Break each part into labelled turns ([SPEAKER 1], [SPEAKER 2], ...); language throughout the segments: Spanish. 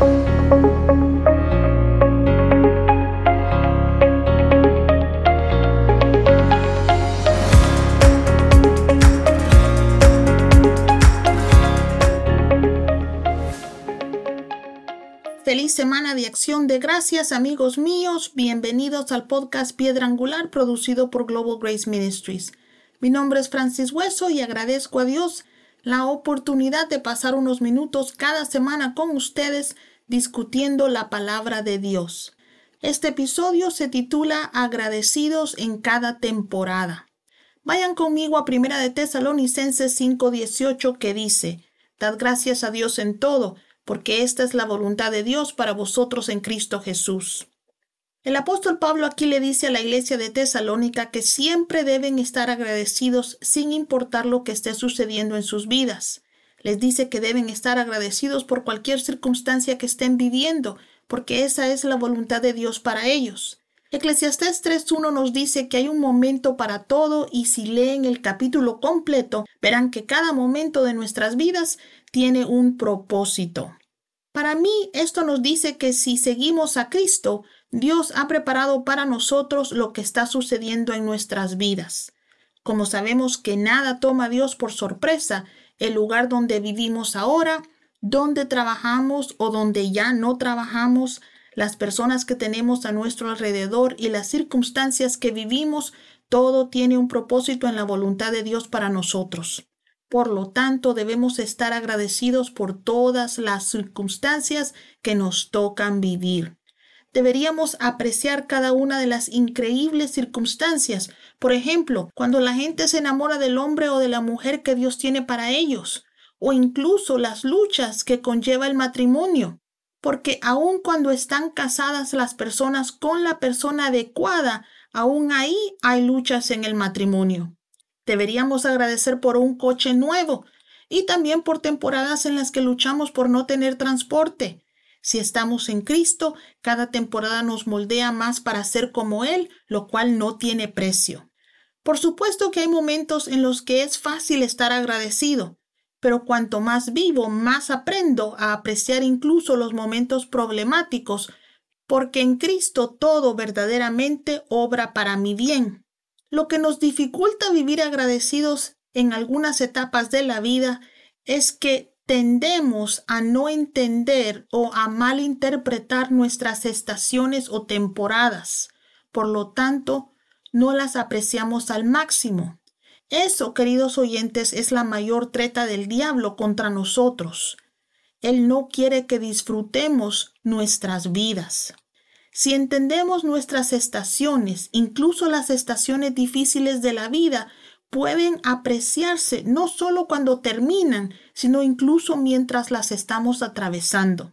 [SPEAKER 1] Feliz semana de acción de gracias, amigos míos. Bienvenidos al podcast Piedra Angular producido por Global Grace Ministries. Mi nombre es Francis Hueso y agradezco a Dios la oportunidad de pasar unos minutos cada semana con ustedes discutiendo la palabra de Dios. Este episodio se titula Agradecidos en cada temporada. Vayan conmigo a Primera de Tesalonicenses 5:18 que dice: Dad gracias a Dios en todo porque esta es la voluntad de Dios para vosotros en Cristo Jesús. El apóstol Pablo aquí le dice a la iglesia de Tesalónica que siempre deben estar agradecidos sin importar lo que esté sucediendo en sus vidas. Les dice que deben estar agradecidos por cualquier circunstancia que estén viviendo, porque esa es la voluntad de Dios para ellos. Eclesiastés 3.1 nos dice que hay un momento para todo y si leen el capítulo completo verán que cada momento de nuestras vidas tiene un propósito. Para mí, esto nos dice que si seguimos a Cristo, Dios ha preparado para nosotros lo que está sucediendo en nuestras vidas. Como sabemos que nada toma a Dios por sorpresa, el lugar donde vivimos ahora, donde trabajamos o donde ya no trabajamos, las personas que tenemos a nuestro alrededor y las circunstancias que vivimos, todo tiene un propósito en la voluntad de Dios para nosotros. Por lo tanto, debemos estar agradecidos por todas las circunstancias que nos tocan vivir. Deberíamos apreciar cada una de las increíbles circunstancias. Por ejemplo, cuando la gente se enamora del hombre o de la mujer que Dios tiene para ellos, o incluso las luchas que conlleva el matrimonio. Porque aun cuando están casadas las personas con la persona adecuada, aún ahí hay luchas en el matrimonio. Deberíamos agradecer por un coche nuevo y también por temporadas en las que luchamos por no tener transporte. Si estamos en Cristo, cada temporada nos moldea más para ser como Él, lo cual no tiene precio. Por supuesto que hay momentos en los que es fácil estar agradecido, pero cuanto más vivo, más aprendo a apreciar incluso los momentos problemáticos, porque en Cristo todo verdaderamente obra para mi bien. Lo que nos dificulta vivir agradecidos en algunas etapas de la vida es que tendemos a no entender o a malinterpretar nuestras estaciones o temporadas. Por lo tanto, no las apreciamos al máximo. Eso, queridos oyentes, es la mayor treta del diablo contra nosotros. Él no quiere que disfrutemos nuestras vidas. Si entendemos nuestras estaciones, incluso las estaciones difíciles de la vida, pueden apreciarse no solo cuando terminan, sino incluso mientras las estamos atravesando.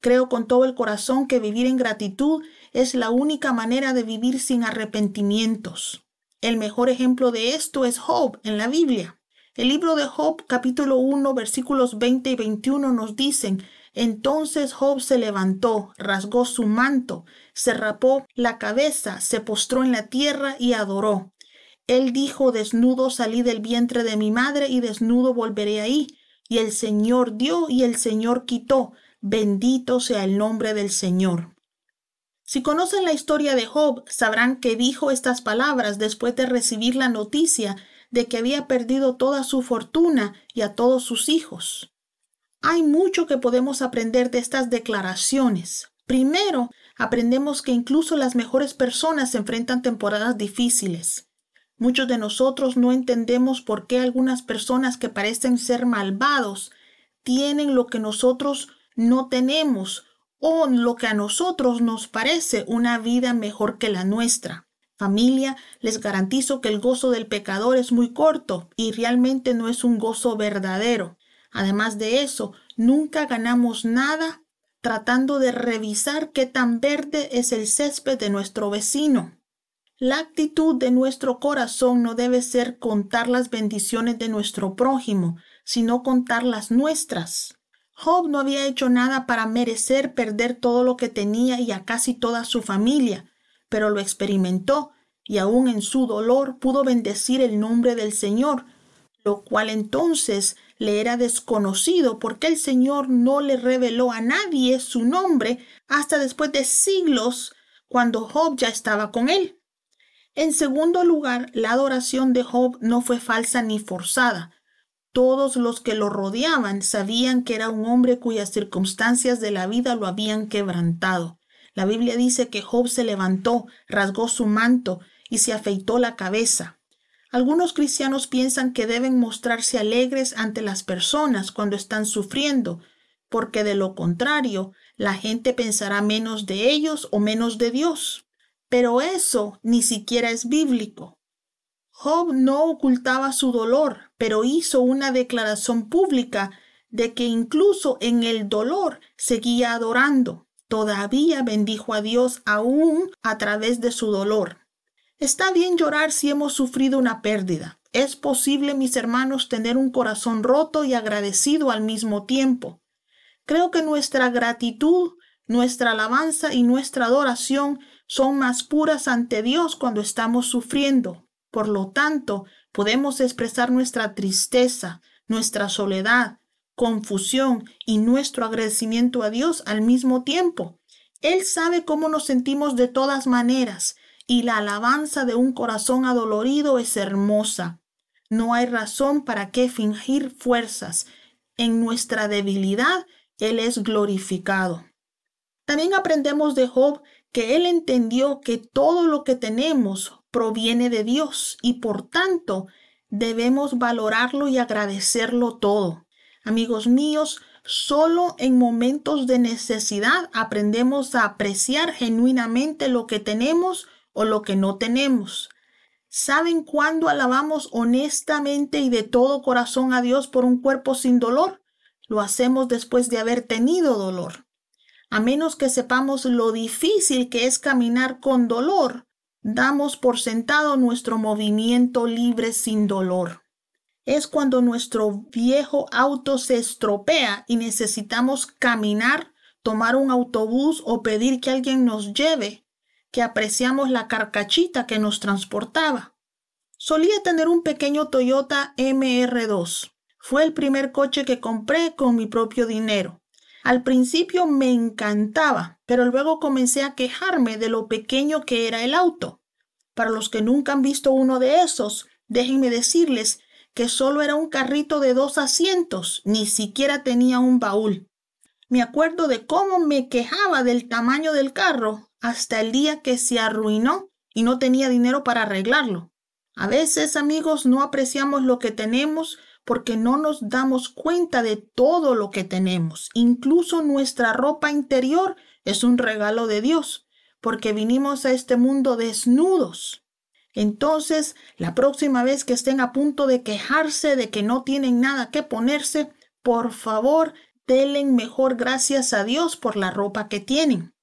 [SPEAKER 1] Creo con todo el corazón que vivir en gratitud es la única manera de vivir sin arrepentimientos. El mejor ejemplo de esto es Job en la Biblia. El libro de Job capítulo 1 versículos 20 y 21 nos dicen entonces Job se levantó, rasgó su manto, se rapó la cabeza, se postró en la tierra y adoró. Él dijo, desnudo salí del vientre de mi madre y desnudo volveré ahí. Y el Señor dio y el Señor quitó. Bendito sea el nombre del Señor. Si conocen la historia de Job, sabrán que dijo estas palabras después de recibir la noticia de que había perdido toda su fortuna y a todos sus hijos. Hay mucho que podemos aprender de estas declaraciones. Primero, aprendemos que incluso las mejores personas se enfrentan temporadas difíciles. Muchos de nosotros no entendemos por qué algunas personas que parecen ser malvados tienen lo que nosotros no tenemos o lo que a nosotros nos parece una vida mejor que la nuestra. Familia, les garantizo que el gozo del pecador es muy corto y realmente no es un gozo verdadero. Además de eso, nunca ganamos nada tratando de revisar qué tan verde es el césped de nuestro vecino. La actitud de nuestro corazón no debe ser contar las bendiciones de nuestro prójimo, sino contar las nuestras. Job no había hecho nada para merecer perder todo lo que tenía y a casi toda su familia, pero lo experimentó y aun en su dolor pudo bendecir el nombre del Señor, lo cual entonces le era desconocido porque el Señor no le reveló a nadie su nombre hasta después de siglos cuando Job ya estaba con él. En segundo lugar, la adoración de Job no fue falsa ni forzada. Todos los que lo rodeaban sabían que era un hombre cuyas circunstancias de la vida lo habían quebrantado. La Biblia dice que Job se levantó, rasgó su manto y se afeitó la cabeza. Algunos cristianos piensan que deben mostrarse alegres ante las personas cuando están sufriendo, porque de lo contrario, la gente pensará menos de ellos o menos de Dios. Pero eso ni siquiera es bíblico. Job no ocultaba su dolor, pero hizo una declaración pública de que incluso en el dolor seguía adorando. Todavía bendijo a Dios aún a través de su dolor. Está bien llorar si hemos sufrido una pérdida. Es posible, mis hermanos, tener un corazón roto y agradecido al mismo tiempo. Creo que nuestra gratitud, nuestra alabanza y nuestra adoración son más puras ante Dios cuando estamos sufriendo, por lo tanto, podemos expresar nuestra tristeza, nuestra soledad, confusión y nuestro agradecimiento a Dios al mismo tiempo. Él sabe cómo nos sentimos de todas maneras y la alabanza de un corazón adolorido es hermosa. No hay razón para qué fingir fuerzas. En nuestra debilidad, Él es glorificado. También aprendemos de Job que Él entendió que todo lo que tenemos proviene de Dios y por tanto debemos valorarlo y agradecerlo todo. Amigos míos, solo en momentos de necesidad aprendemos a apreciar genuinamente lo que tenemos o lo que no tenemos. ¿Saben cuándo alabamos honestamente y de todo corazón a Dios por un cuerpo sin dolor? Lo hacemos después de haber tenido dolor. A menos que sepamos lo difícil que es caminar con dolor, damos por sentado nuestro movimiento libre sin dolor. Es cuando nuestro viejo auto se estropea y necesitamos caminar, tomar un autobús o pedir que alguien nos lleve, que apreciamos la carcachita que nos transportaba. Solía tener un pequeño Toyota MR2. Fue el primer coche que compré con mi propio dinero. Al principio me encantaba, pero luego comencé a quejarme de lo pequeño que era el auto. Para los que nunca han visto uno de esos, déjenme decirles que solo era un carrito de dos asientos, ni siquiera tenía un baúl. Me acuerdo de cómo me quejaba del tamaño del carro hasta el día que se arruinó y no tenía dinero para arreglarlo. A veces, amigos, no apreciamos lo que tenemos porque no nos damos cuenta de todo lo que tenemos. Incluso nuestra ropa interior es un regalo de Dios, porque vinimos a este mundo desnudos. Entonces, la próxima vez que estén a punto de quejarse de que no tienen nada que ponerse, por favor, denle mejor gracias a Dios por la ropa que tienen.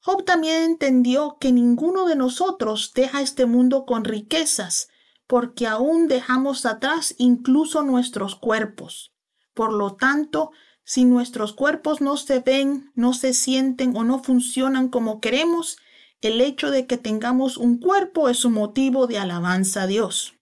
[SPEAKER 1] Job también entendió que ninguno de nosotros deja este mundo con riquezas, porque aún dejamos atrás incluso nuestros cuerpos. Por lo tanto, si nuestros cuerpos no se ven, no se sienten o no funcionan como queremos, el hecho de que tengamos un cuerpo es un motivo de alabanza a Dios.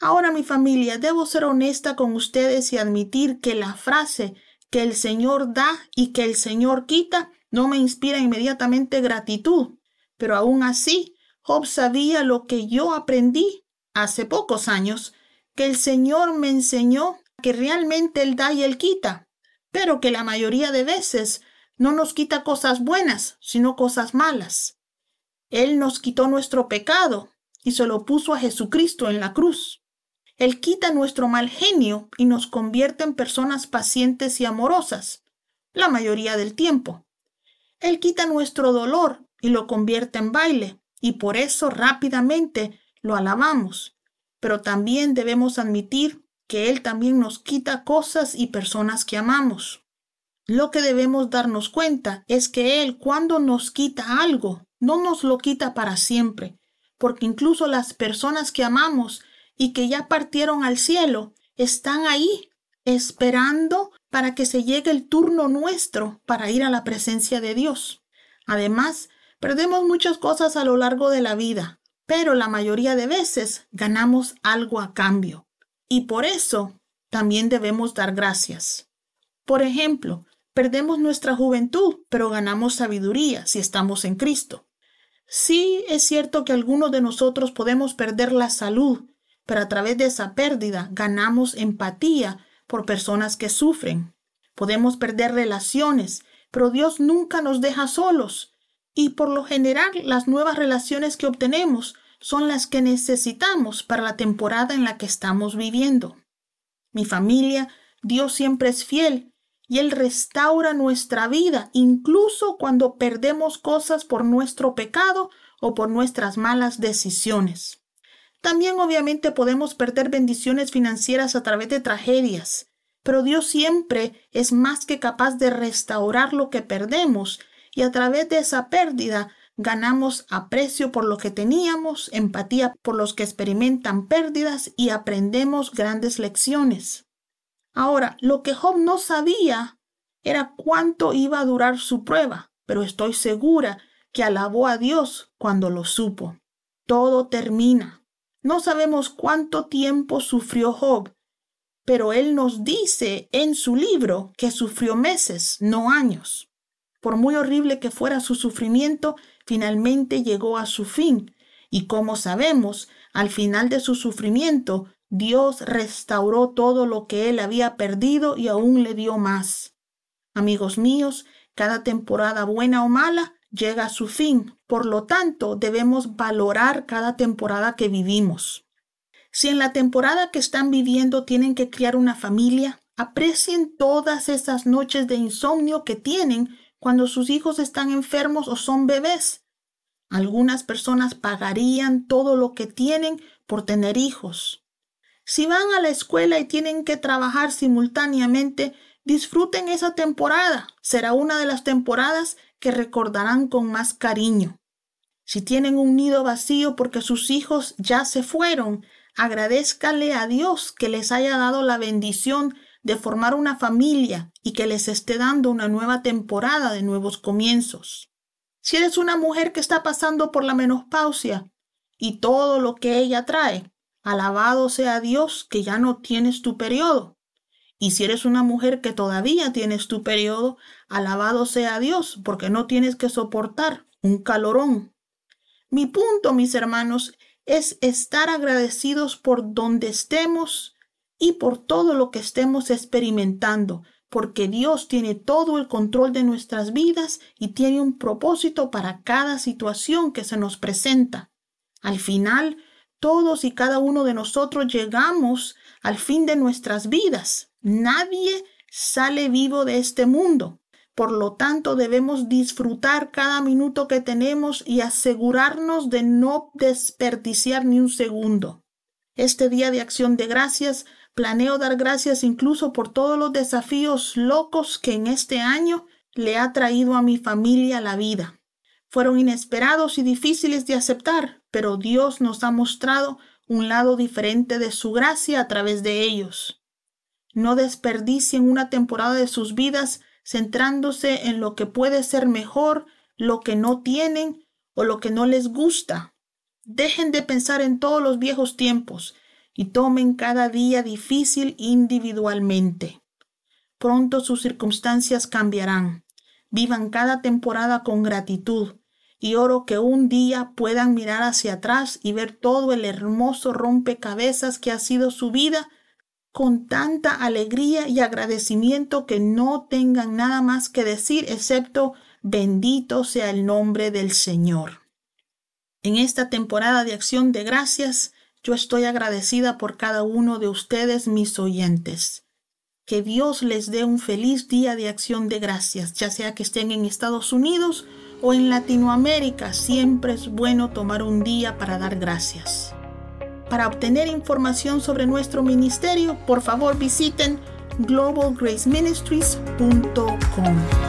[SPEAKER 1] Ahora mi familia, debo ser honesta con ustedes y admitir que la frase que el Señor da y que el Señor quita no me inspira inmediatamente gratitud, pero aún así Job sabía lo que yo aprendí hace pocos años, que el Señor me enseñó que realmente Él da y Él quita, pero que la mayoría de veces no nos quita cosas buenas, sino cosas malas. Él nos quitó nuestro pecado y se lo puso a Jesucristo en la cruz. Él quita nuestro mal genio y nos convierte en personas pacientes y amorosas, la mayoría del tiempo. Él quita nuestro dolor y lo convierte en baile, y por eso rápidamente lo alabamos, pero también debemos admitir que Él también nos quita cosas y personas que amamos. Lo que debemos darnos cuenta es que Él cuando nos quita algo, no nos lo quita para siempre, porque incluso las personas que amamos y que ya partieron al cielo están ahí esperando para que se llegue el turno nuestro para ir a la presencia de Dios. Además, perdemos muchas cosas a lo largo de la vida, pero la mayoría de veces ganamos algo a cambio. Y por eso también debemos dar gracias. Por ejemplo, perdemos nuestra juventud, pero ganamos sabiduría si estamos en Cristo. Sí es cierto que algunos de nosotros podemos perder la salud, pero a través de esa pérdida ganamos empatía por personas que sufren. Podemos perder relaciones, pero Dios nunca nos deja solos. Y por lo general las nuevas relaciones que obtenemos son las que necesitamos para la temporada en la que estamos viviendo. Mi familia, Dios siempre es fiel y Él restaura nuestra vida, incluso cuando perdemos cosas por nuestro pecado o por nuestras malas decisiones. También obviamente podemos perder bendiciones financieras a través de tragedias, pero Dios siempre es más que capaz de restaurar lo que perdemos y a través de esa pérdida ganamos aprecio por lo que teníamos, empatía por los que experimentan pérdidas y aprendemos grandes lecciones. Ahora, lo que Job no sabía era cuánto iba a durar su prueba, pero estoy segura que alabó a Dios cuando lo supo. Todo termina. No sabemos cuánto tiempo sufrió Job, pero él nos dice en su libro que sufrió meses, no años. Por muy horrible que fuera su sufrimiento, finalmente llegó a su fin. Y como sabemos, al final de su sufrimiento, Dios restauró todo lo que él había perdido y aún le dio más. Amigos míos, cada temporada buena o mala llega a su fin. Por lo tanto, debemos valorar cada temporada que vivimos. Si en la temporada que están viviendo tienen que criar una familia, aprecien todas esas noches de insomnio que tienen cuando sus hijos están enfermos o son bebés. Algunas personas pagarían todo lo que tienen por tener hijos. Si van a la escuela y tienen que trabajar simultáneamente, disfruten esa temporada. Será una de las temporadas que recordarán con más cariño. Si tienen un nido vacío porque sus hijos ya se fueron, agradezcale a Dios que les haya dado la bendición de formar una familia y que les esté dando una nueva temporada de nuevos comienzos. Si eres una mujer que está pasando por la menopausia y todo lo que ella trae, Alabado sea Dios que ya no tienes tu periodo. Y si eres una mujer que todavía tienes tu periodo, alabado sea Dios porque no tienes que soportar un calorón. Mi punto, mis hermanos, es estar agradecidos por donde estemos y por todo lo que estemos experimentando, porque Dios tiene todo el control de nuestras vidas y tiene un propósito para cada situación que se nos presenta. Al final, todos y cada uno de nosotros llegamos al fin de nuestras vidas. Nadie sale vivo de este mundo. Por lo tanto, debemos disfrutar cada minuto que tenemos y asegurarnos de no desperdiciar ni un segundo. Este día de acción de gracias, planeo dar gracias incluso por todos los desafíos locos que en este año le ha traído a mi familia la vida. Fueron inesperados y difíciles de aceptar, pero Dios nos ha mostrado un lado diferente de su gracia a través de ellos. No desperdicien una temporada de sus vidas centrándose en lo que puede ser mejor, lo que no tienen o lo que no les gusta. Dejen de pensar en todos los viejos tiempos y tomen cada día difícil individualmente. Pronto sus circunstancias cambiarán. Vivan cada temporada con gratitud y oro que un día puedan mirar hacia atrás y ver todo el hermoso rompecabezas que ha sido su vida con tanta alegría y agradecimiento que no tengan nada más que decir excepto bendito sea el nombre del Señor. En esta temporada de acción de gracias, yo estoy agradecida por cada uno de ustedes, mis oyentes. Que Dios les dé un feliz día de acción de gracias, ya sea que estén en Estados Unidos o en Latinoamérica, siempre es bueno tomar un día para dar gracias. Para obtener información sobre nuestro ministerio, por favor visiten globalgraceministries.com.